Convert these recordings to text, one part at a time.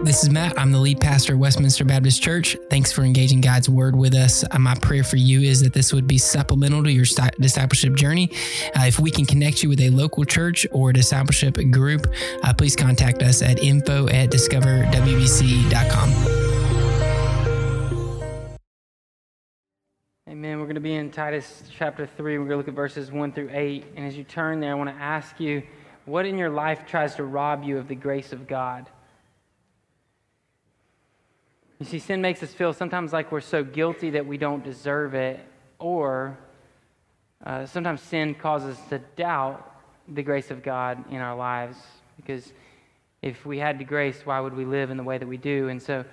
This is Matt. I'm the lead pastor at Westminster Baptist Church. Thanks for engaging God's word with us. Uh, my prayer for you is that this would be supplemental to your discipleship journey. Uh, if we can connect you with a local church or discipleship group, uh, please contact us at info at discoverwbc.com. Amen. We're going to be in Titus chapter 3. We're going to look at verses 1 through 8. And as you turn there, I want to ask you what in your life tries to rob you of the grace of God? You see, sin makes us feel sometimes like we're so guilty that we don't deserve it, or uh, sometimes sin causes us to doubt the grace of God in our lives. Because if we had the grace, why would we live in the way that we do? And so,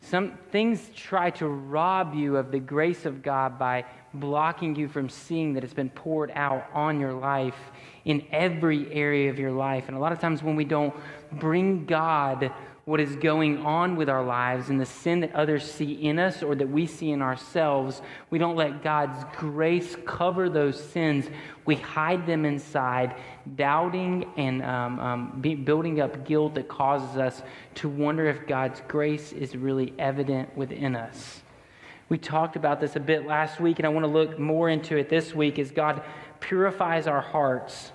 some things try to rob you of the grace of God by blocking you from seeing that it's been poured out on your life in every area of your life. And a lot of times when we don't bring God what is going on with our lives and the sin that others see in us or that we see in ourselves, we don't let God's grace cover those sins. We hide them inside, doubting and um, um, be, building up guilt that causes us to wonder if God's grace is really evident within us. We talked about this a bit last week, and I want to look more into it this week as God purifies our hearts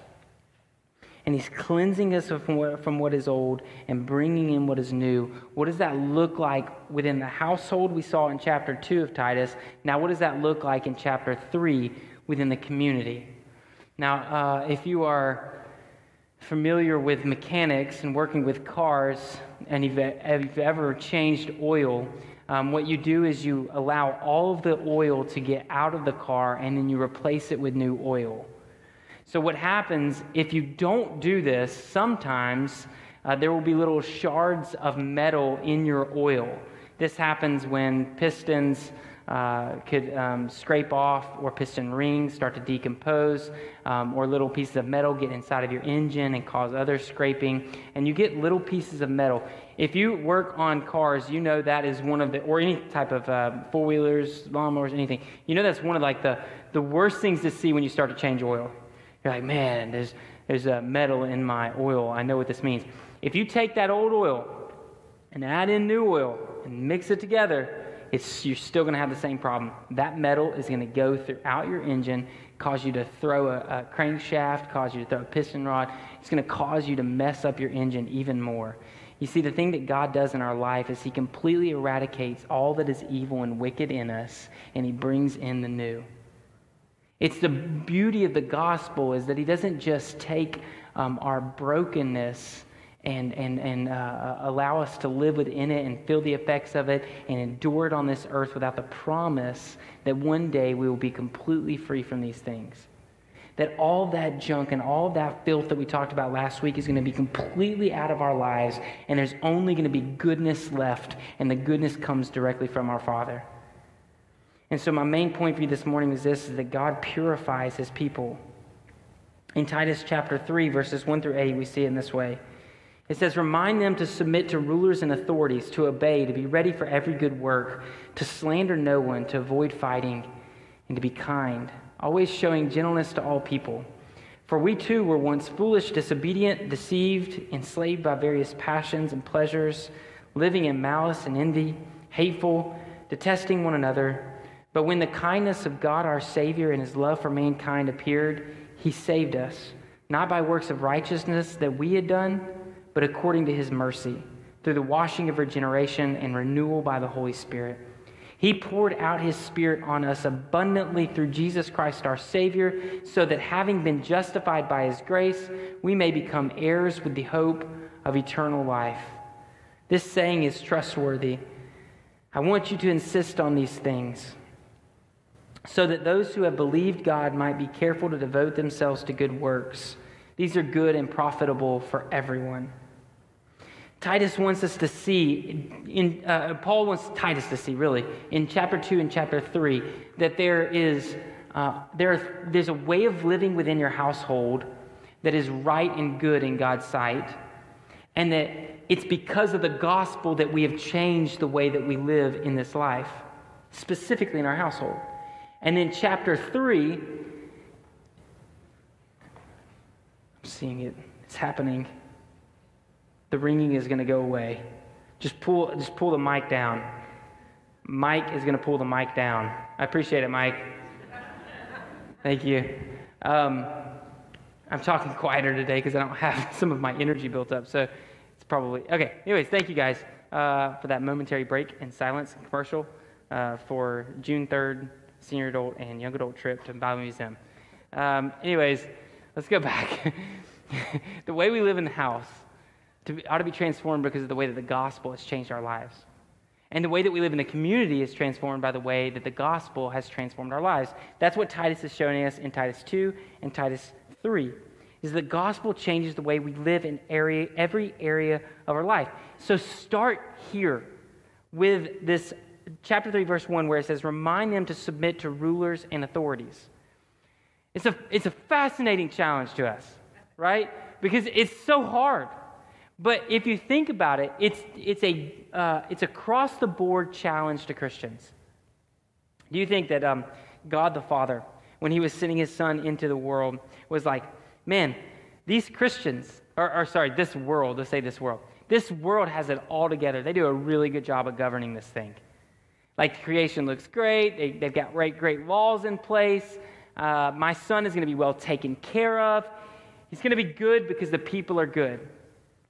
and he's cleansing us from what, from what is old and bringing in what is new. What does that look like within the household we saw in chapter 2 of Titus? Now, what does that look like in chapter 3 within the community? Now, uh, if you are familiar with mechanics and working with cars, and if you've ever changed oil, um, what you do is you allow all of the oil to get out of the car and then you replace it with new oil. So, what happens if you don't do this, sometimes uh, there will be little shards of metal in your oil. This happens when pistons uh, could um, scrape off, or piston rings start to decompose, um, or little pieces of metal get inside of your engine and cause other scraping. And you get little pieces of metal. If you work on cars, you know that is one of the, or any type of uh, four wheelers, lawnmowers, anything. You know that's one of like the the worst things to see when you start to change oil you're like, man, there's, there's a metal in my oil. I know what this means. If you take that old oil and add in new oil and mix it together, it's, you're still going to have the same problem. That metal is going to go throughout your engine, cause you to throw a, a crankshaft, cause you to throw a piston rod. It's going to cause you to mess up your engine even more. You see, the thing that God does in our life is He completely eradicates all that is evil and wicked in us, and He brings in the new. It's the beauty of the gospel is that he doesn't just take um, our brokenness and, and, and uh, allow us to live within it and feel the effects of it and endure it on this earth without the promise that one day we will be completely free from these things. That all that junk and all that filth that we talked about last week is going to be completely out of our lives, and there's only going to be goodness left, and the goodness comes directly from our Father. And so, my main point for you this morning is this is that God purifies his people. In Titus chapter 3, verses 1 through 8, we see it in this way. It says, Remind them to submit to rulers and authorities, to obey, to be ready for every good work, to slander no one, to avoid fighting, and to be kind, always showing gentleness to all people. For we too were once foolish, disobedient, deceived, enslaved by various passions and pleasures, living in malice and envy, hateful, detesting one another. But when the kindness of God our Savior and his love for mankind appeared, he saved us, not by works of righteousness that we had done, but according to his mercy, through the washing of regeneration and renewal by the Holy Spirit. He poured out his Spirit on us abundantly through Jesus Christ our Savior, so that having been justified by his grace, we may become heirs with the hope of eternal life. This saying is trustworthy. I want you to insist on these things so that those who have believed God might be careful to devote themselves to good works. These are good and profitable for everyone. Titus wants us to see, in, uh, Paul wants Titus to see, really, in chapter 2 and chapter 3, that there is uh, there, there's a way of living within your household that is right and good in God's sight, and that it's because of the gospel that we have changed the way that we live in this life, specifically in our household. And then chapter 3, I'm seeing it, it's happening. The ringing is going to go away. Just pull, just pull the mic down. Mike is going to pull the mic down. I appreciate it, Mike. Thank you. Um, I'm talking quieter today because I don't have some of my energy built up. So it's probably okay. Anyways, thank you guys uh, for that momentary break in silence and commercial uh, for June 3rd, senior adult and young adult trip to the Bible Museum. Um, anyways, let's go back. the way we live in the house to, ought to be transformed because of the way that the gospel has changed our lives. And the way that we live in the community is transformed by the way that the gospel has transformed our lives. That's what Titus is showing us in Titus 2 and Titus 3. Is the gospel changes the way we live in area, every area of our life. So start here with this chapter 3, verse 1, where it says, Remind them to submit to rulers and authorities. It's a, it's a fascinating challenge to us, right? Because it's so hard. But if you think about it, it's, it's, a, uh, it's across the board challenge to Christians. Do you think that um, God the Father, when he was sending his son into the world, was like, man, these Christians, or, or sorry, this world, let's say this world, this world has it all together. They do a really good job of governing this thing. Like creation looks great, they, they've got great, great laws in place. Uh, my son is going to be well taken care of. He's going to be good because the people are good.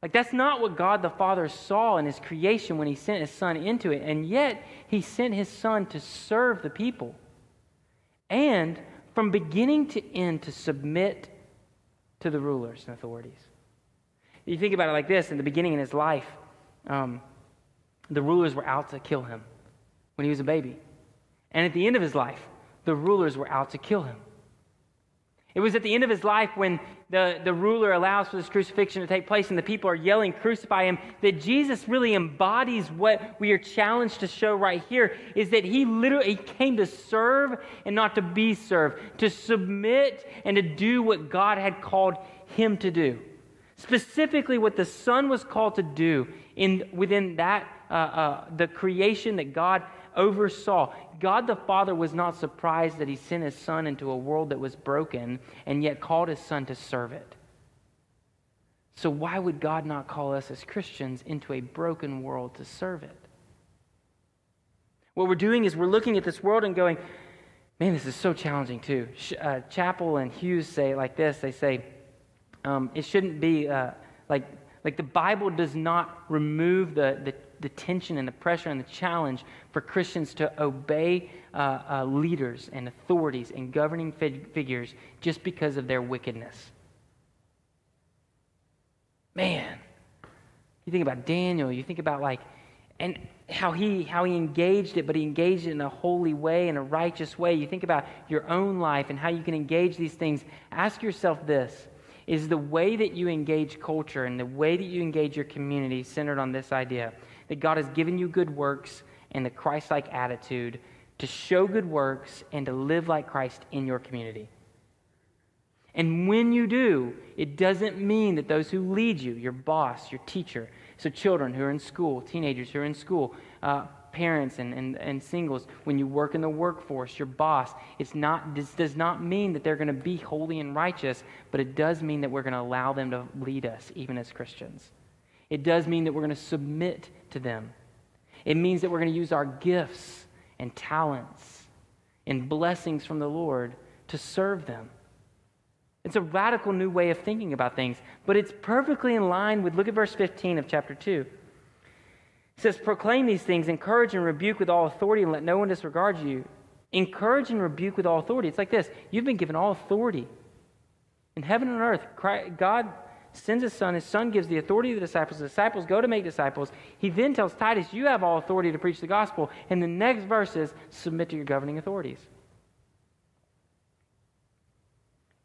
Like, that's not what God the Father saw in his creation when he sent his son into it. And yet, he sent his son to serve the people and from beginning to end to submit to the rulers and authorities. You think about it like this in the beginning in his life, um, the rulers were out to kill him when he was a baby. And at the end of his life, the rulers were out to kill him. It was at the end of his life when the, the ruler allows for this crucifixion to take place and the people are yelling, Crucify him, that Jesus really embodies what we are challenged to show right here is that he literally came to serve and not to be served, to submit and to do what God had called him to do. Specifically, what the Son was called to do in, within that, uh, uh, the creation that God oversaw. God the Father was not surprised that he sent his son into a world that was broken and yet called his son to serve it. So, why would God not call us as Christians into a broken world to serve it? What we're doing is we're looking at this world and going, man, this is so challenging too. Uh, Chapell and Hughes say like this they say, um, it shouldn't be uh, like, like the Bible does not remove the, the the tension and the pressure and the challenge for Christians to obey uh, uh, leaders and authorities and governing fig- figures just because of their wickedness. Man, you think about Daniel, you think about like, and how he how he engaged it, but he engaged it in a holy way, in a righteous way. You think about your own life and how you can engage these things. Ask yourself this is the way that you engage culture and the way that you engage your community centered on this idea that God has given you good works and the Christ like attitude to show good works and to live like Christ in your community. And when you do, it doesn't mean that those who lead you, your boss, your teacher, so children who are in school, teenagers who are in school, uh, parents and, and, and singles, when you work in the workforce, your boss, it's not, this does not mean that they're going to be holy and righteous, but it does mean that we're going to allow them to lead us, even as Christians. It does mean that we're going to submit to them. It means that we're going to use our gifts and talents and blessings from the Lord to serve them. It's a radical new way of thinking about things, but it's perfectly in line with, look at verse 15 of chapter 2. It says, Proclaim these things, encourage and rebuke with all authority, and let no one disregard you. Encourage and rebuke with all authority. It's like this you've been given all authority in heaven and earth. God sends his son. His son gives the authority to the disciples. The disciples go to make disciples. He then tells Titus, You have all authority to preach the gospel. And the next verse is, Submit to your governing authorities.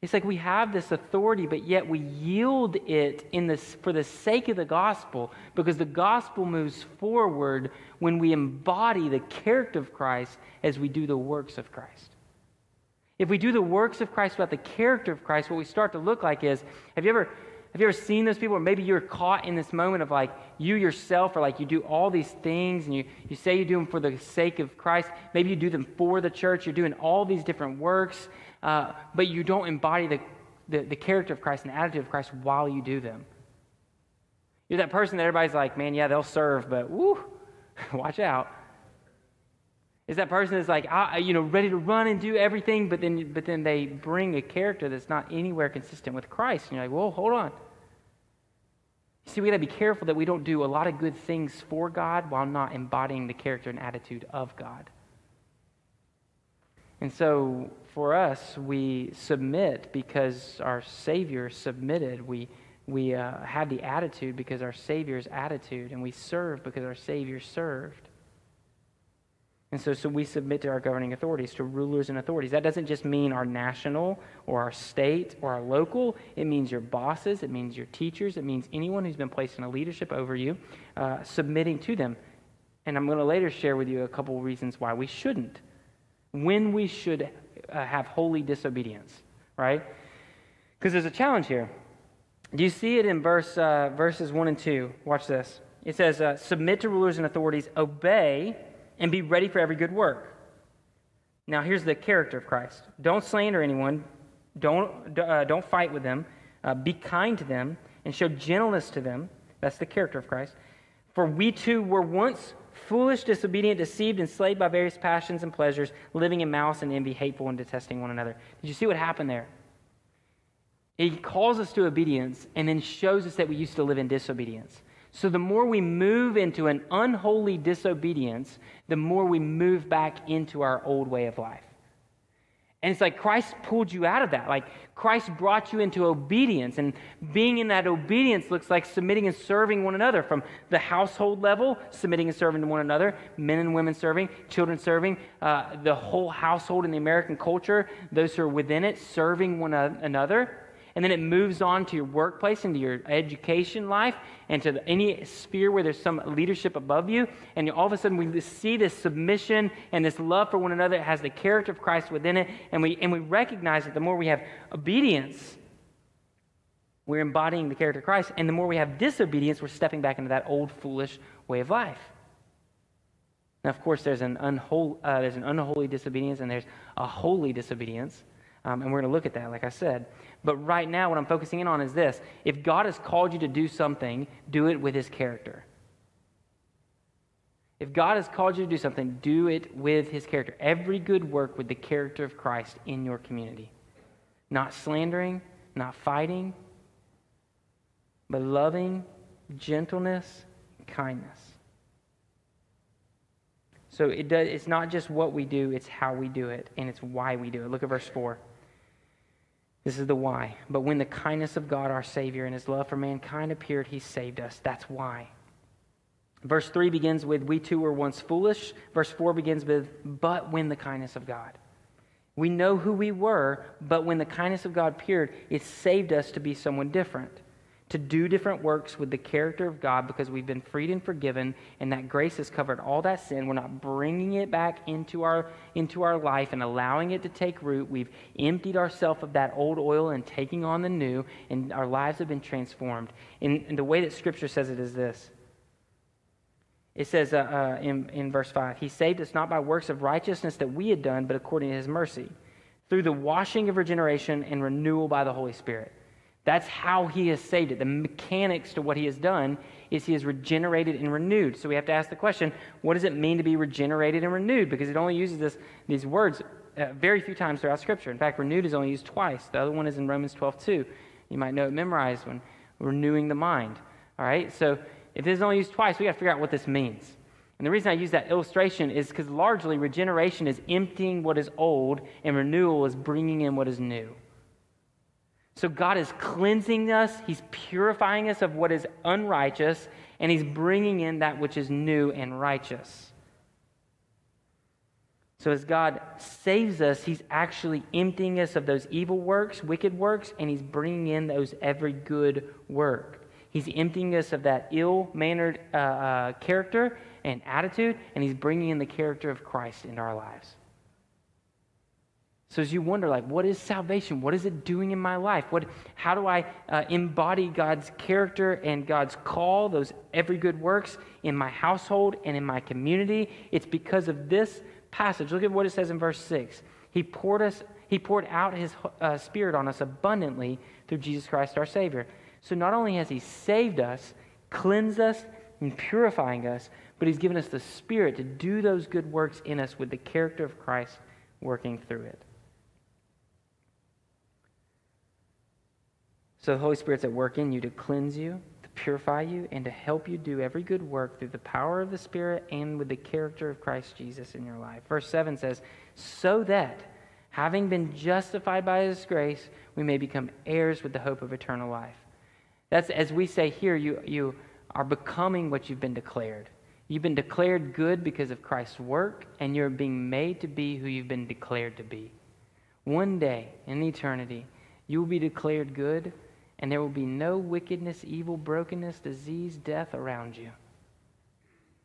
It's like we have this authority, but yet we yield it in this, for the sake of the gospel, because the gospel moves forward when we embody the character of Christ as we do the works of Christ. If we do the works of Christ without the character of Christ, what we start to look like is have you ever have you ever seen those people? Or maybe you're caught in this moment of like you yourself, or like you do all these things and you, you say you do them for the sake of Christ. Maybe you do them for the church. You're doing all these different works, uh, but you don't embody the, the, the character of Christ and the attitude of Christ while you do them. You're that person that everybody's like, man, yeah, they'll serve, but woo, watch out. Is that person that's like, ah, you know, ready to run and do everything, but then, but then they bring a character that's not anywhere consistent with Christ. And you're like, whoa, hold on. See, we got to be careful that we don't do a lot of good things for God while not embodying the character and attitude of God. And so for us, we submit because our Savior submitted. We, we uh, have the attitude because our Savior's attitude, and we serve because our Savior served. And so, so we submit to our governing authorities, to rulers and authorities. That doesn't just mean our national or our state or our local. It means your bosses. It means your teachers. It means anyone who's been placed in a leadership over you, uh, submitting to them. And I'm going to later share with you a couple reasons why we shouldn't. When we should uh, have holy disobedience, right? Because there's a challenge here. Do you see it in verse, uh, verses 1 and 2? Watch this. It says, uh, Submit to rulers and authorities, obey and be ready for every good work. Now, here's the character of Christ don't slander anyone, don't, uh, don't fight with them, uh, be kind to them, and show gentleness to them. That's the character of Christ. For we too were once foolish, disobedient, deceived, enslaved by various passions and pleasures, living in malice and envy, hateful and detesting one another. Did you see what happened there? He calls us to obedience and then shows us that we used to live in disobedience. So the more we move into an unholy disobedience, the more we move back into our old way of life. And it's like Christ pulled you out of that. Like Christ brought you into obedience. And being in that obedience looks like submitting and serving one another from the household level, submitting and serving to one another, men and women serving, children serving, uh, the whole household in the American culture, those who are within it, serving one another and then it moves on to your workplace, into your education life, and to any sphere where there's some leadership above you. And all of a sudden, we see this submission and this love for one another. It has the character of Christ within it. And we, and we recognize that the more we have obedience, we're embodying the character of Christ. And the more we have disobedience, we're stepping back into that old, foolish way of life. Now, of course, there's an, unholy, uh, there's an unholy disobedience and there's a holy disobedience. Um, and we're going to look at that, like I said. But right now, what I'm focusing in on is this if God has called you to do something, do it with his character. If God has called you to do something, do it with his character. Every good work with the character of Christ in your community. Not slandering, not fighting, but loving, gentleness, kindness. So it does, it's not just what we do, it's how we do it, and it's why we do it. Look at verse 4. This is the why. But when the kindness of God, our Savior, and his love for mankind appeared, he saved us. That's why. Verse 3 begins with, We too were once foolish. Verse 4 begins with, But when the kindness of God. We know who we were, but when the kindness of God appeared, it saved us to be someone different to do different works with the character of God because we've been freed and forgiven, and that grace has covered all that sin. We're not bringing it back into our, into our life and allowing it to take root. We've emptied ourselves of that old oil and taking on the new, and our lives have been transformed. And, and the way that Scripture says it is this it says uh, uh, in, in verse 5 He saved us not by works of righteousness that we had done, but according to His mercy, through the washing of regeneration and renewal by the Holy Spirit that's how he has saved it. The mechanics to what he has done is he has regenerated and renewed. So we have to ask the question what does it mean to be regenerated and renewed? Because it only uses this, these words uh, very few times throughout Scripture. In fact, renewed is only used twice. The other one is in Romans 12, 2. You might know it memorized when renewing the mind. All right? So if this is only used twice, we got to figure out what this means. And the reason I use that illustration is because largely regeneration is emptying what is old, and renewal is bringing in what is new. So God is cleansing us, He's purifying us of what is unrighteous, and He's bringing in that which is new and righteous. So as God saves us, He's actually emptying us of those evil works, wicked works, and He's bringing in those every good work. He's emptying us of that ill mannered uh, uh, character and attitude, and He's bringing in the character of Christ into our lives. So as you wonder, like, what is salvation? What is it doing in my life? What, how do I uh, embody God's character and God's call, those every good works in my household and in my community? It's because of this passage. Look at what it says in verse six. He poured us. He poured out His uh, Spirit on us abundantly through Jesus Christ our Savior. So not only has He saved us, cleansed us and purifying us, but He's given us the Spirit to do those good works in us with the character of Christ working through it. So the Holy Spirit's at work in you to cleanse you, to purify you, and to help you do every good work through the power of the Spirit and with the character of Christ Jesus in your life. Verse 7 says, So that, having been justified by His grace, we may become heirs with the hope of eternal life. That's, as we say here, you, you are becoming what you've been declared. You've been declared good because of Christ's work, and you're being made to be who you've been declared to be. One day in eternity, you will be declared good, and there will be no wickedness, evil, brokenness, disease, death around you.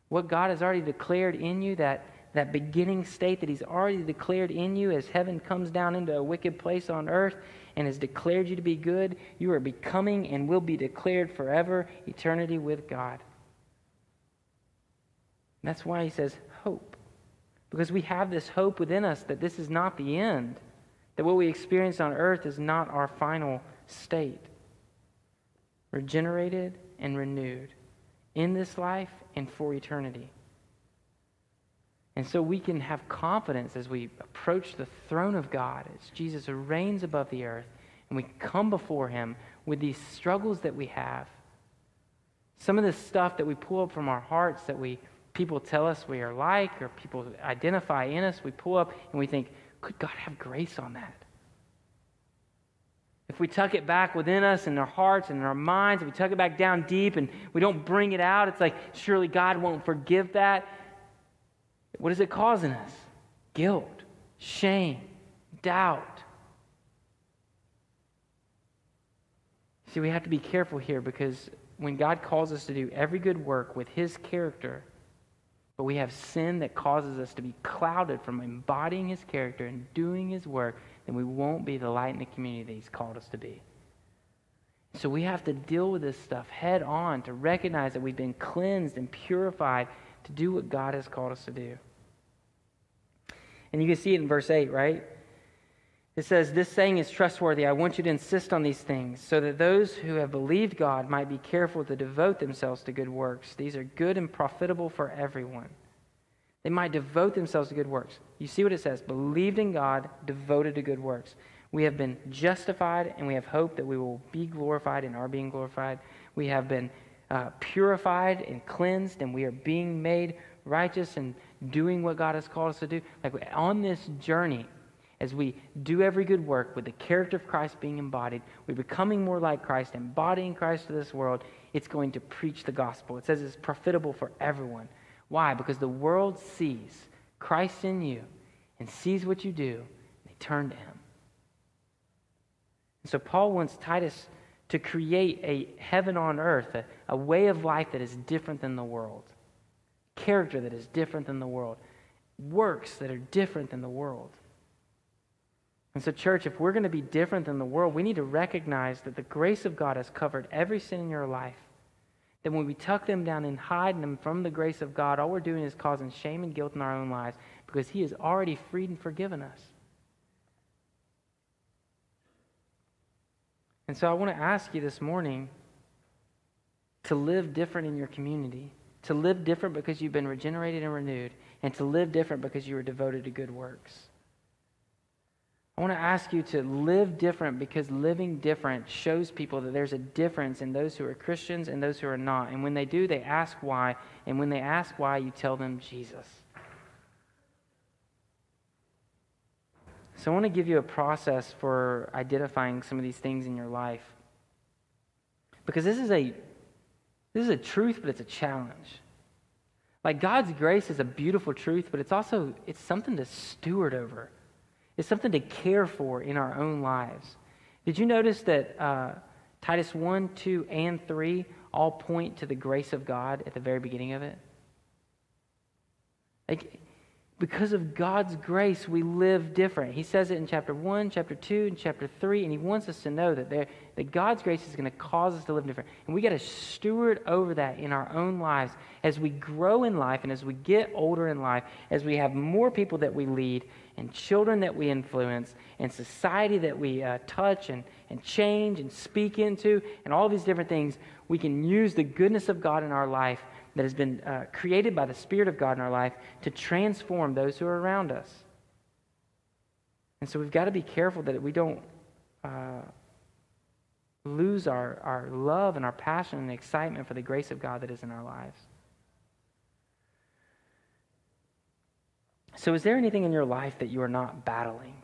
What God has already declared in you, that, that beginning state that He's already declared in you as heaven comes down into a wicked place on earth and has declared you to be good, you are becoming and will be declared forever eternity with God. That's why he says hope. Because we have this hope within us that this is not the end, that what we experience on earth is not our final state. Regenerated and renewed in this life and for eternity. And so we can have confidence as we approach the throne of God, as Jesus reigns above the earth, and we come before him with these struggles that we have. Some of the stuff that we pull up from our hearts that we people tell us we are like or people identify in us, we pull up and we think, could God have grace on that? If we tuck it back within us in our hearts and in our minds, if we tuck it back down deep and we don't bring it out, it's like, surely God won't forgive that. What is it causing us? Guilt, shame, doubt. See, we have to be careful here because when God calls us to do every good work with His character, but we have sin that causes us to be clouded from embodying his character and doing his work, then we won't be the light in the community that he's called us to be. So we have to deal with this stuff head on to recognize that we've been cleansed and purified to do what God has called us to do. And you can see it in verse 8, right? It says, This saying is trustworthy. I want you to insist on these things, so that those who have believed God might be careful to devote themselves to good works. These are good and profitable for everyone. They might devote themselves to good works. You see what it says believed in God, devoted to good works. We have been justified, and we have hope that we will be glorified and are being glorified. We have been uh, purified and cleansed, and we are being made righteous and doing what God has called us to do. Like on this journey, as we do every good work with the character of Christ being embodied, we're becoming more like Christ, embodying Christ to this world, it's going to preach the gospel. It says it's profitable for everyone. Why? Because the world sees Christ in you and sees what you do, and they turn to him. And so Paul wants Titus to create a heaven on earth, a, a way of life that is different than the world, character that is different than the world, works that are different than the world. And so, church, if we're going to be different than the world, we need to recognize that the grace of God has covered every sin in your life. That when we tuck them down and hide them from the grace of God, all we're doing is causing shame and guilt in our own lives because He has already freed and forgiven us. And so, I want to ask you this morning to live different in your community, to live different because you've been regenerated and renewed, and to live different because you are devoted to good works. I want to ask you to live different because living different shows people that there's a difference in those who are Christians and those who are not. And when they do, they ask why. And when they ask why, you tell them Jesus. So I want to give you a process for identifying some of these things in your life. Because this is a this is a truth, but it's a challenge. Like God's grace is a beautiful truth, but it's also it's something to steward over. It's something to care for in our own lives. Did you notice that uh, Titus 1, 2, and 3 all point to the grace of God at the very beginning of it? Like, because of God's grace, we live different. He says it in chapter 1, chapter 2, and chapter 3, and he wants us to know that, there, that God's grace is going to cause us to live different. And we got to steward over that in our own lives as we grow in life and as we get older in life, as we have more people that we lead, and children that we influence, and society that we uh, touch and, and change and speak into and all these different things, we can use the goodness of God in our life that has been uh, created by the Spirit of God in our life to transform those who are around us. And so we've got to be careful that we don't uh, lose our, our love and our passion and excitement for the grace of God that is in our lives. So, is there anything in your life that you are not battling?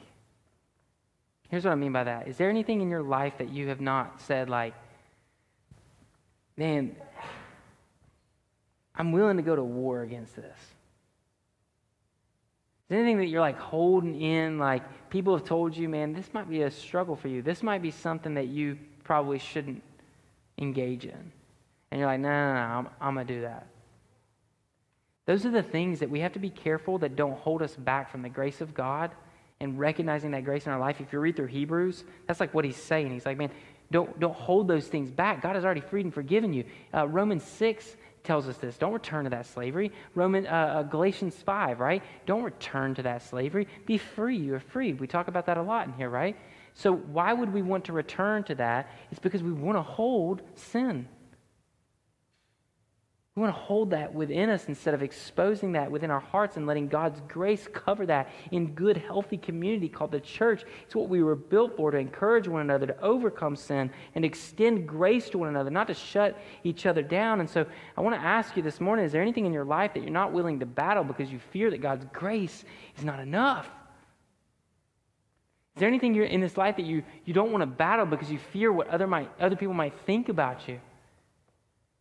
Here's what I mean by that. Is there anything in your life that you have not said, like, man, I'm willing to go to war against this? Is anything that you're like holding in, like people have told you, man, this might be a struggle for you. This might be something that you probably shouldn't engage in. And you're like, no, no, no, I'm, I'm going to do that. Those are the things that we have to be careful that don't hold us back from the grace of God and recognizing that grace in our life. If you read through Hebrews, that's like what he's saying. He's like, man, don't, don't hold those things back. God has already freed and forgiven you. Uh, Romans 6 tells us this. Don't return to that slavery. Roman, uh, uh, Galatians 5, right? Don't return to that slavery. Be free. You're free. We talk about that a lot in here, right? So why would we want to return to that? It's because we want to hold sin. We want to hold that within us instead of exposing that within our hearts and letting God's grace cover that in good, healthy community called the church. It's what we were built for to encourage one another, to overcome sin, and extend grace to one another, not to shut each other down. And so I want to ask you this morning is there anything in your life that you're not willing to battle because you fear that God's grace is not enough? Is there anything in this life that you, you don't want to battle because you fear what other, might, other people might think about you?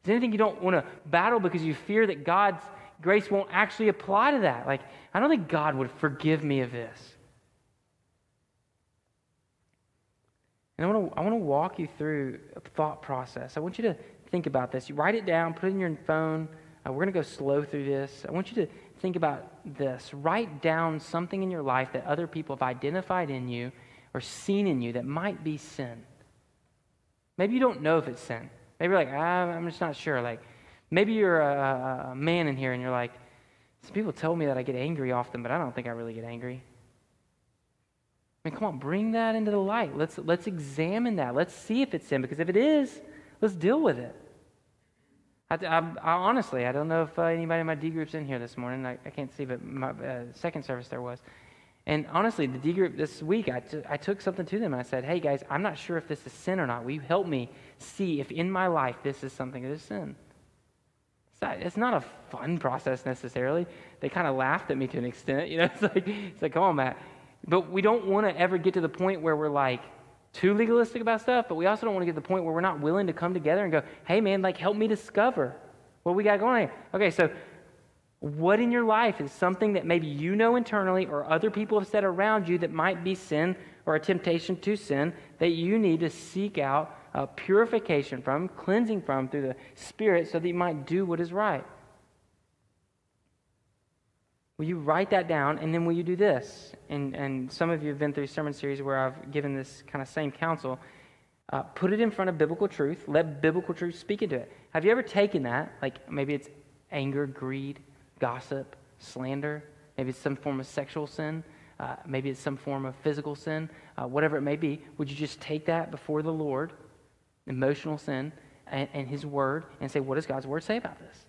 Is anything you don't want to battle because you fear that God's grace won't actually apply to that? Like, I don't think God would forgive me of this. And I want to, I want to walk you through a thought process. I want you to think about this. You write it down, put it in your phone. Uh, we're going to go slow through this. I want you to think about this. Write down something in your life that other people have identified in you or seen in you that might be sin. Maybe you don't know if it's sin. Maybe you're like, ah, I'm just not sure. Like, maybe you're a, a man in here and you're like, some people tell me that I get angry often, but I don't think I really get angry. I mean, come on, bring that into the light. Let's, let's examine that. Let's see if it's sin, because if it is, let's deal with it. I, I, I honestly, I don't know if uh, anybody in my D group's in here this morning. I, I can't see, but my uh, second service there was. And honestly, the D group this week, I, t- I took something to them and I said, hey guys, I'm not sure if this is sin or not. Will you help me see if in my life this is something that is sin? It's not, it's not a fun process necessarily. They kind of laughed at me to an extent. You know, it's like, it's like, come on, Matt. But we don't want to ever get to the point where we're like too legalistic about stuff, but we also don't want to get to the point where we're not willing to come together and go, hey man, like help me discover what we got going on here. Okay, so what in your life is something that maybe you know internally or other people have said around you that might be sin or a temptation to sin that you need to seek out uh, purification from, cleansing from through the Spirit so that you might do what is right? Will you write that down and then will you do this? And, and some of you have been through sermon series where I've given this kind of same counsel. Uh, put it in front of biblical truth. Let biblical truth speak into it. Have you ever taken that? Like maybe it's anger, greed, gossip, slander. Maybe it's some form of sexual sin. Uh, maybe it's some form of physical sin. Uh, whatever it may be, would you just take that before the Lord, emotional sin, and, and His Word, and say, what does God's Word say about this?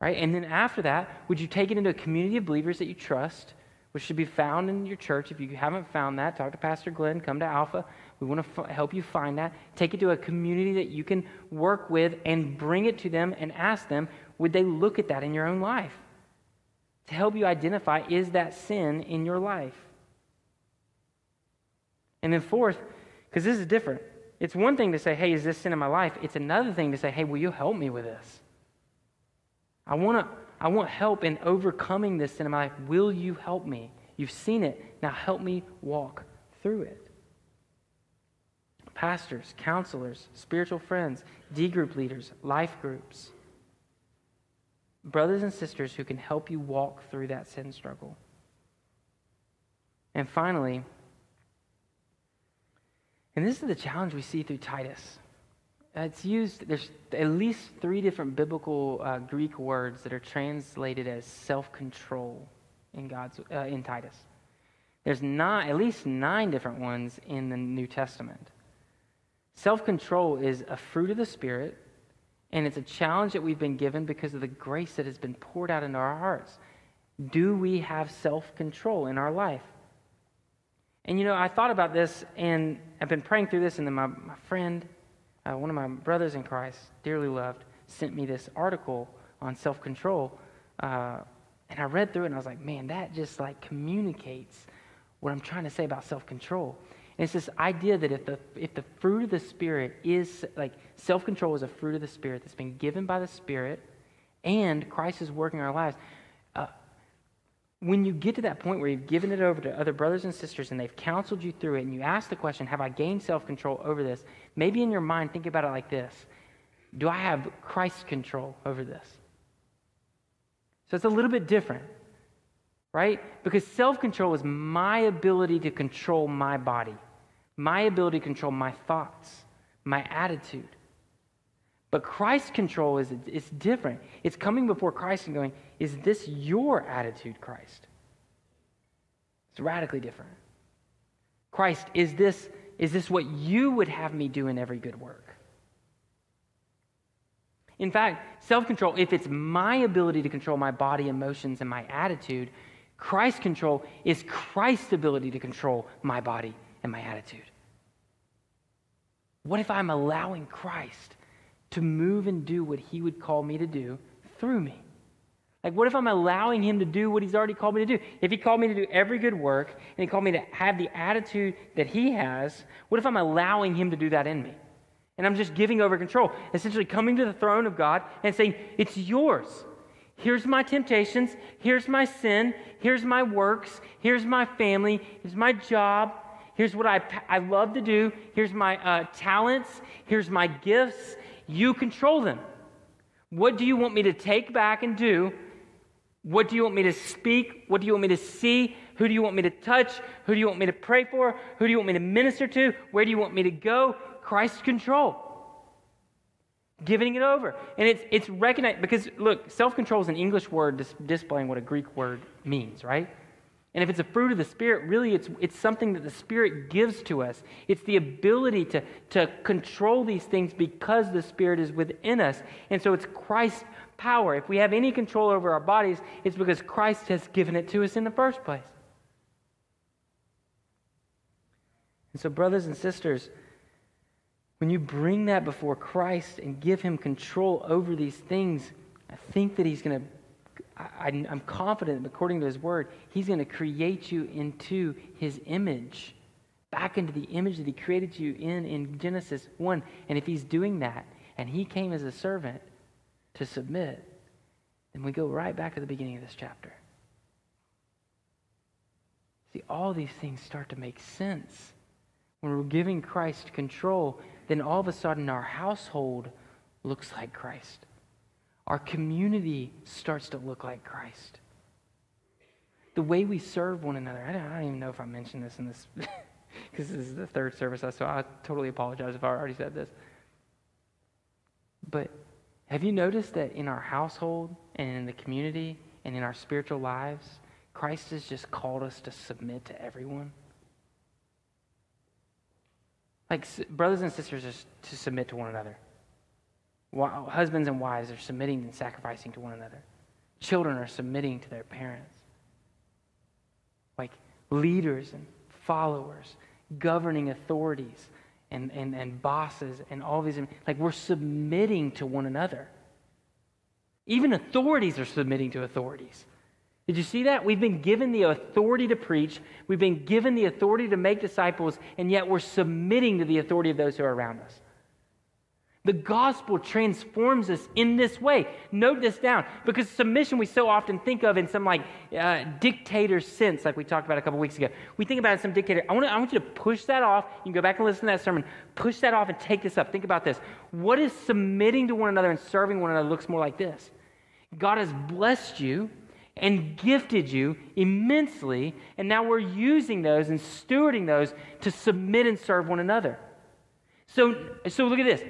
Right? And then after that, would you take it into a community of believers that you trust, which should be found in your church? If you haven't found that, talk to Pastor Glenn, come to Alpha. We want to f- help you find that. Take it to a community that you can work with and bring it to them and ask them, would they look at that in your own life to help you identify is that sin in your life? And then, fourth, because this is different, it's one thing to say, hey, is this sin in my life? It's another thing to say, hey, will you help me with this? I want to. I want help in overcoming this sin in my life. Will you help me? You've seen it. Now help me walk through it. Pastors, counselors, spiritual friends, D group leaders, life groups brothers and sisters who can help you walk through that sin struggle. And finally, and this is the challenge we see through Titus. It's used, there's at least three different biblical uh, Greek words that are translated as self control in, God's, uh, in Titus. There's not at least nine different ones in the New Testament. Self control is a fruit of the Spirit, and it's a challenge that we've been given because of the grace that has been poured out into our hearts. Do we have self control in our life? And you know, I thought about this and I've been praying through this, and then my, my friend, uh, one of my brothers in Christ, dearly loved, sent me this article on self control. Uh, and I read through it and I was like, man, that just like communicates what I'm trying to say about self control. And it's this idea that if the, if the fruit of the Spirit is like self control is a fruit of the Spirit that's been given by the Spirit and Christ is working our lives, uh, when you get to that point where you've given it over to other brothers and sisters and they've counseled you through it and you ask the question, Have I gained self control over this? Maybe in your mind, think about it like this Do I have Christ control over this? So it's a little bit different, right? Because self control is my ability to control my body, my ability to control my thoughts, my attitude. But Christ's control is it's different. It's coming before Christ and going, Is this your attitude, Christ? It's radically different. Christ, is this, is this what you would have me do in every good work? In fact, self control, if it's my ability to control my body, emotions, and my attitude, Christ control is Christ's ability to control my body and my attitude. What if I'm allowing Christ to move and do what he would call me to do through me? Like, what if I'm allowing him to do what he's already called me to do? If he called me to do every good work and he called me to have the attitude that he has, what if I'm allowing him to do that in me? And I'm just giving over control, essentially coming to the throne of God and saying, It's yours. Here's my temptations. Here's my sin. Here's my works. Here's my family. Here's my job. Here's what I, I love to do. Here's my uh, talents. Here's my gifts. You control them. What do you want me to take back and do? What do you want me to speak? What do you want me to see? Who do you want me to touch? Who do you want me to pray for? Who do you want me to minister to? Where do you want me to go? Christ's control. Giving it over. And it's, it's recognized because, look, self control is an English word dis- displaying what a Greek word means, right? And if it's a fruit of the Spirit, really it's, it's something that the Spirit gives to us. It's the ability to, to control these things because the Spirit is within us. And so it's Christ's power. If we have any control over our bodies, it's because Christ has given it to us in the first place. And so, brothers and sisters, when you bring that before Christ and give him control over these things, I think that he's going to, I'm confident, that according to his word, he's going to create you into his image, back into the image that he created you in in Genesis 1. And if he's doing that, and he came as a servant to submit, then we go right back to the beginning of this chapter. See, all these things start to make sense when we're giving Christ control then all of a sudden our household looks like Christ. Our community starts to look like Christ. The way we serve one another, I don't, I don't even know if I mentioned this in this, because this is the third service, so I totally apologize if I already said this. But have you noticed that in our household and in the community and in our spiritual lives, Christ has just called us to submit to everyone? Like brothers and sisters are to submit to one another. Husbands and wives are submitting and sacrificing to one another. Children are submitting to their parents. Like leaders and followers, governing authorities and, and, and bosses and all these, like we're submitting to one another. Even authorities are submitting to authorities. Did you see that? We've been given the authority to preach, we've been given the authority to make disciples, and yet we're submitting to the authority of those who are around us. The gospel transforms us in this way. Note this down because submission we so often think of in some like uh, dictator sense, like we talked about a couple weeks ago. We think about it some dictator. I want, to, I want you to push that off. You can go back and listen to that sermon. Push that off and take this up. Think about this. What is submitting to one another and serving one another looks more like this? God has blessed you and gifted you immensely, and now we're using those and stewarding those to submit and serve one another. So, so look at this.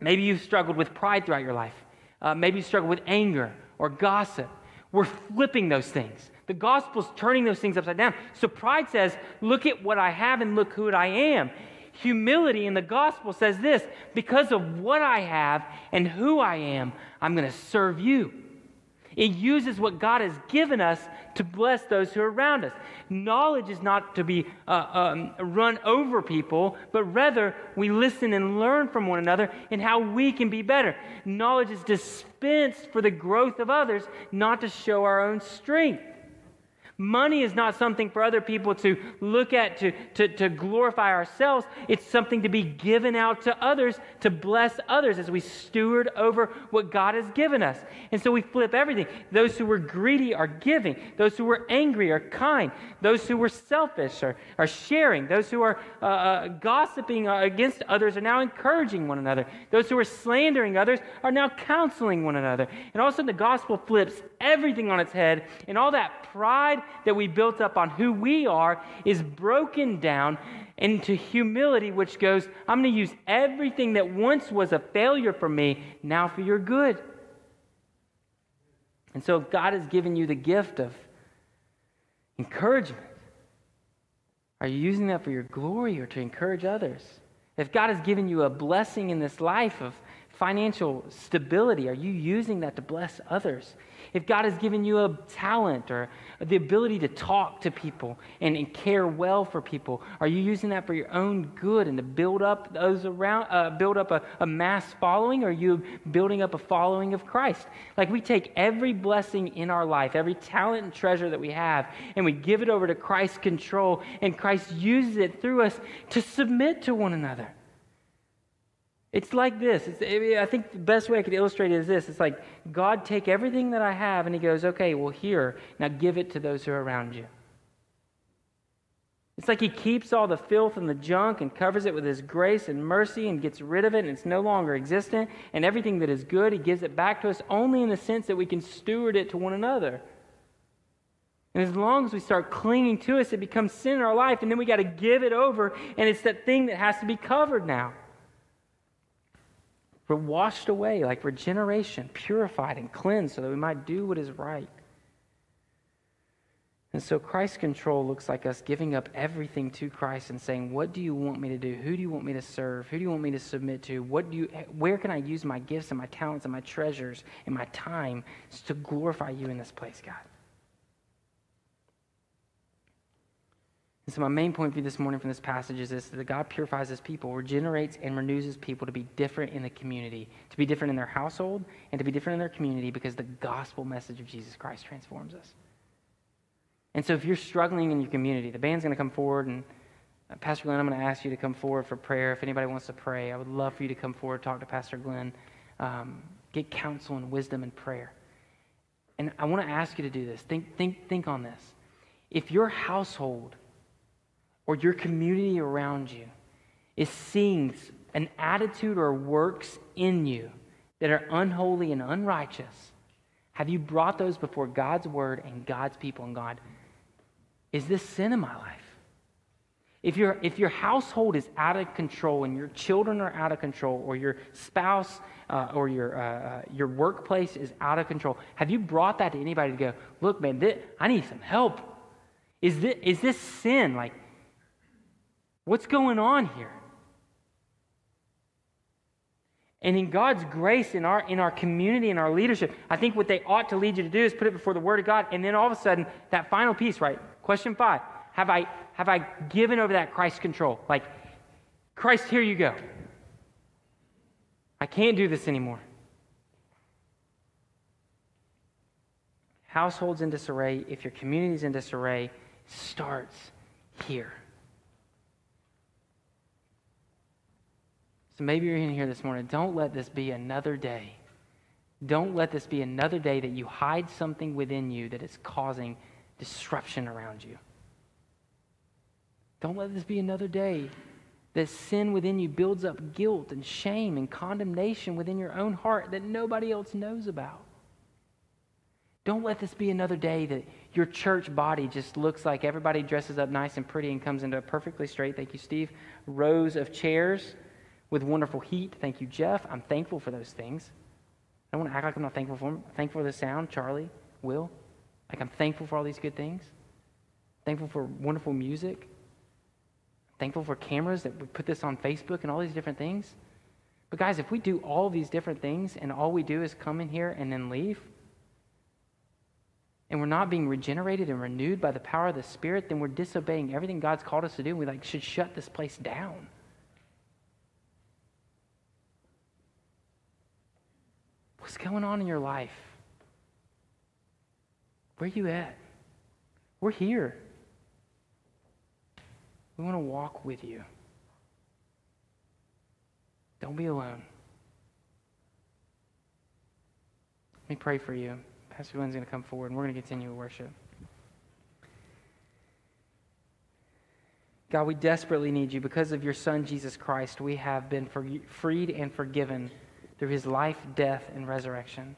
Maybe you've struggled with pride throughout your life. Uh, maybe you struggle with anger or gossip. We're flipping those things. The gospel's turning those things upside down. So pride says, look at what I have and look who I am. Humility in the gospel says this because of what I have and who I am, I'm going to serve you. It uses what God has given us to bless those who are around us. Knowledge is not to be uh, um, run over people, but rather we listen and learn from one another and how we can be better. Knowledge is dispensed for the growth of others, not to show our own strength. Money is not something for other people to look at to, to, to glorify ourselves. It's something to be given out to others to bless others as we steward over what God has given us. And so we flip everything. Those who were greedy are giving. Those who were angry are kind. Those who were selfish are, are sharing. Those who are uh, uh, gossiping against others are now encouraging one another. Those who are slandering others are now counseling one another. And all of a sudden, the gospel flips everything on its head, and all that pride that we built up on who we are is broken down into humility, which goes, I'm going to use everything that once was a failure for me now for your good. And so, God has given you the gift of encouragement, are you using that for your glory or to encourage others? If God has given you a blessing in this life of financial stability, are you using that to bless others? if God has given you a talent or the ability to talk to people and, and care well for people, are you using that for your own good and to build up those around, uh, build up a, a mass following, or are you building up a following of Christ? Like we take every blessing in our life, every talent and treasure that we have, and we give it over to Christ's control, and Christ uses it through us to submit to one another. It's like this. It's, I think the best way I could illustrate it is this. It's like God take everything that I have and he goes, okay, well, here, now give it to those who are around you. It's like he keeps all the filth and the junk and covers it with his grace and mercy and gets rid of it and it's no longer existent. And everything that is good, he gives it back to us only in the sense that we can steward it to one another. And as long as we start clinging to us, it becomes sin in our life. And then we got to give it over. And it's that thing that has to be covered now. We're washed away like regeneration, purified and cleansed so that we might do what is right. And so Christ's control looks like us giving up everything to Christ and saying, What do you want me to do? Who do you want me to serve? Who do you want me to submit to? What do you, where can I use my gifts and my talents and my treasures and my time to glorify you in this place, God? And so, my main point for you this morning from this passage is this that God purifies his people, regenerates and renews his people to be different in the community, to be different in their household, and to be different in their community because the gospel message of Jesus Christ transforms us. And so, if you're struggling in your community, the band's going to come forward, and uh, Pastor Glenn, I'm going to ask you to come forward for prayer. If anybody wants to pray, I would love for you to come forward, talk to Pastor Glenn, um, get counsel and wisdom and prayer. And I want to ask you to do this. Think, think, think on this. If your household, or your community around you is seeing an attitude or works in you that are unholy and unrighteous, have you brought those before God's word and God's people and God? Is this sin in my life? If, your if your household is out of control and your children are out of control, or your spouse uh, or your, uh, uh, your workplace is out of control, have you brought that to anybody to go, look, man, this, I need some help? Is this, is this sin? Like, What's going on here? And in God's grace, in our, in our community, in our leadership, I think what they ought to lead you to do is put it before the Word of God. And then all of a sudden, that final piece, right? Question five Have I, have I given over that Christ control? Like, Christ, here you go. I can't do this anymore. Households in disarray, if your community's in disarray, starts here. So maybe you're in here this morning. Don't let this be another day. Don't let this be another day that you hide something within you that is causing disruption around you. Don't let this be another day that sin within you builds up guilt and shame and condemnation within your own heart that nobody else knows about. Don't let this be another day that your church body just looks like everybody dresses up nice and pretty and comes into a perfectly straight, thank you, Steve, rows of chairs with wonderful heat. Thank you, Jeff. I'm thankful for those things. I don't want to act like I'm not thankful for them. I'm thankful for the sound, Charlie, Will. Like, I'm thankful for all these good things, thankful for wonderful music, thankful for cameras that we put this on Facebook and all these different things. But, guys, if we do all these different things and all we do is come in here and then leave, and we're not being regenerated and renewed by the power of the Spirit, then we're disobeying everything God's called us to do. And we like should shut this place down. What's going on in your life? Where are you at? We're here. We want to walk with you. Don't be alone. Let me pray for you. Pastor Glenn's going to come forward and we're going to continue worship. God, we desperately need you. Because of your Son, Jesus Christ, we have been freed and forgiven through his life, death, and resurrection.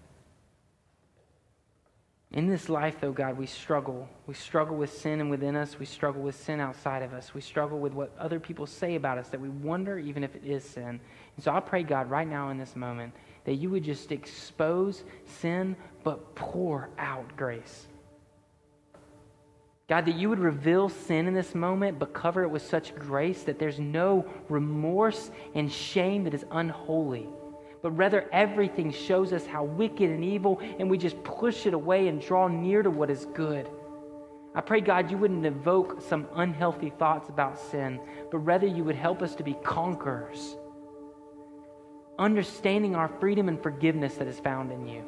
In this life, though, God, we struggle. We struggle with sin and within us. We struggle with sin outside of us. We struggle with what other people say about us that we wonder even if it is sin. And so I pray, God, right now in this moment, that you would just expose sin, but pour out grace. God, that you would reveal sin in this moment, but cover it with such grace that there's no remorse and shame that is unholy but rather everything shows us how wicked and evil, and we just push it away and draw near to what is good. I pray, God, you wouldn't evoke some unhealthy thoughts about sin, but rather you would help us to be conquerors, understanding our freedom and forgiveness that is found in you.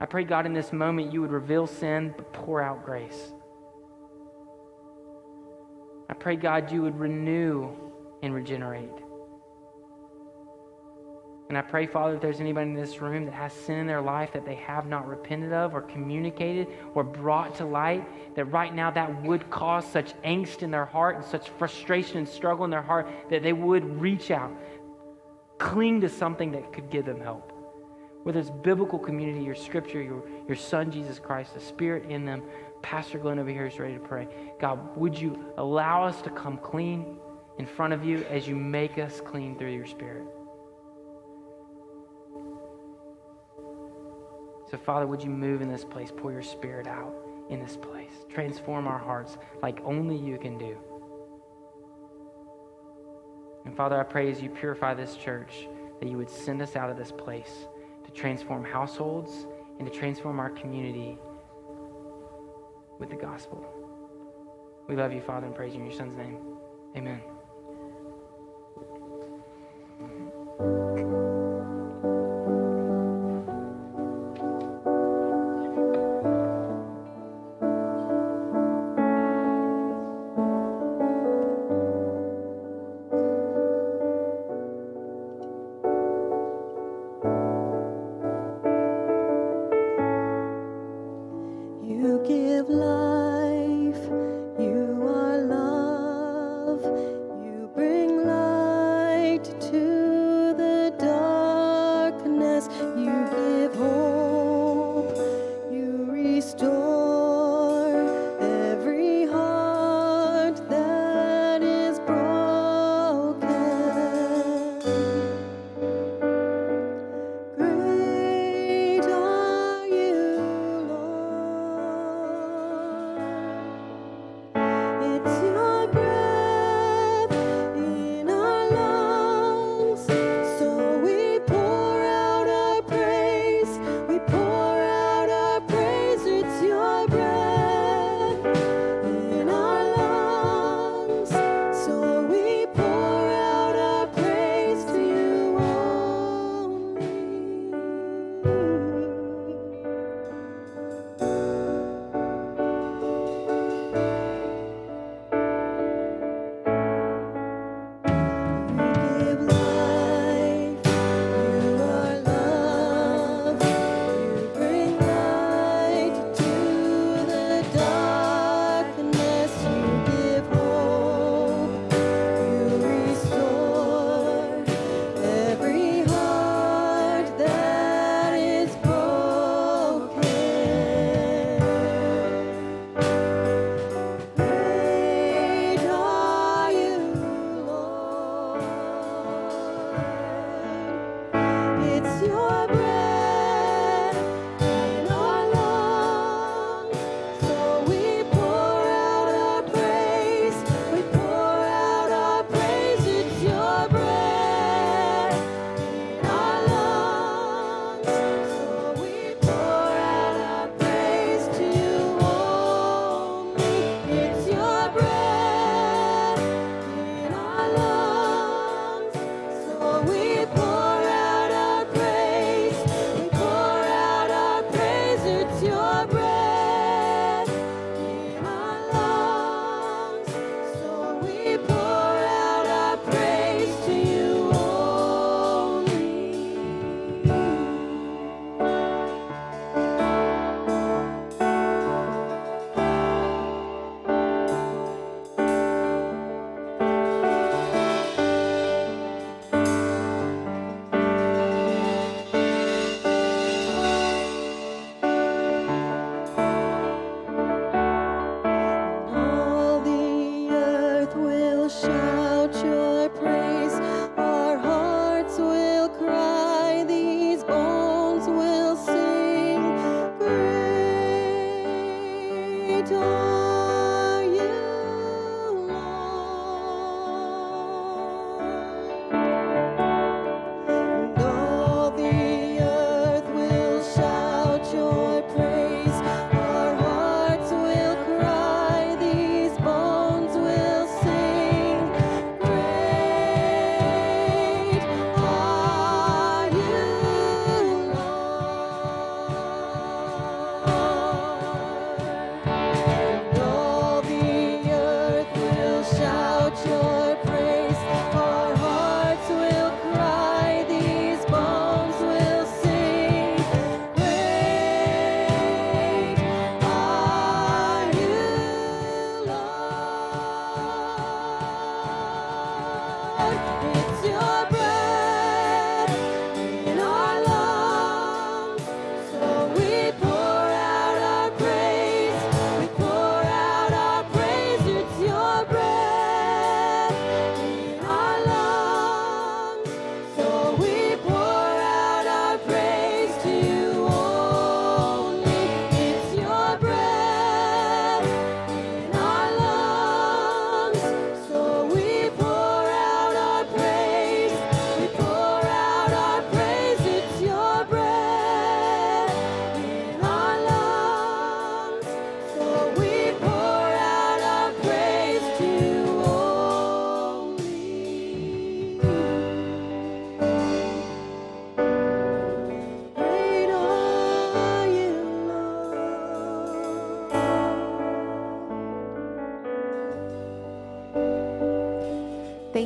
I pray, God, in this moment you would reveal sin, but pour out grace. I pray, God, you would renew and regenerate. And I pray, Father, if there's anybody in this room that has sin in their life that they have not repented of or communicated or brought to light, that right now that would cause such angst in their heart and such frustration and struggle in their heart that they would reach out, cling to something that could give them help. Whether it's biblical community, your scripture, your, your son, Jesus Christ, the Spirit in them, Pastor Glenn over here is ready to pray. God, would you allow us to come clean in front of you as you make us clean through your Spirit? So, Father, would you move in this place? Pour your spirit out in this place. Transform our hearts like only you can do. And Father, I pray as you purify this church that you would send us out of this place to transform households and to transform our community with the gospel. We love you, Father, and praise you in your Son's name. Amen.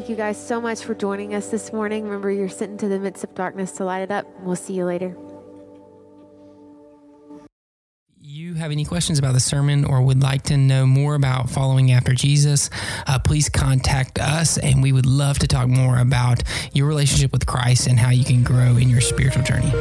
You guys so much for joining us this morning. Remember, you're sitting to the midst of darkness to light it up. We'll see you later. you have any questions about the sermon or would like to know more about following after Jesus, uh, please contact us and we would love to talk more about your relationship with Christ and how you can grow in your spiritual journey.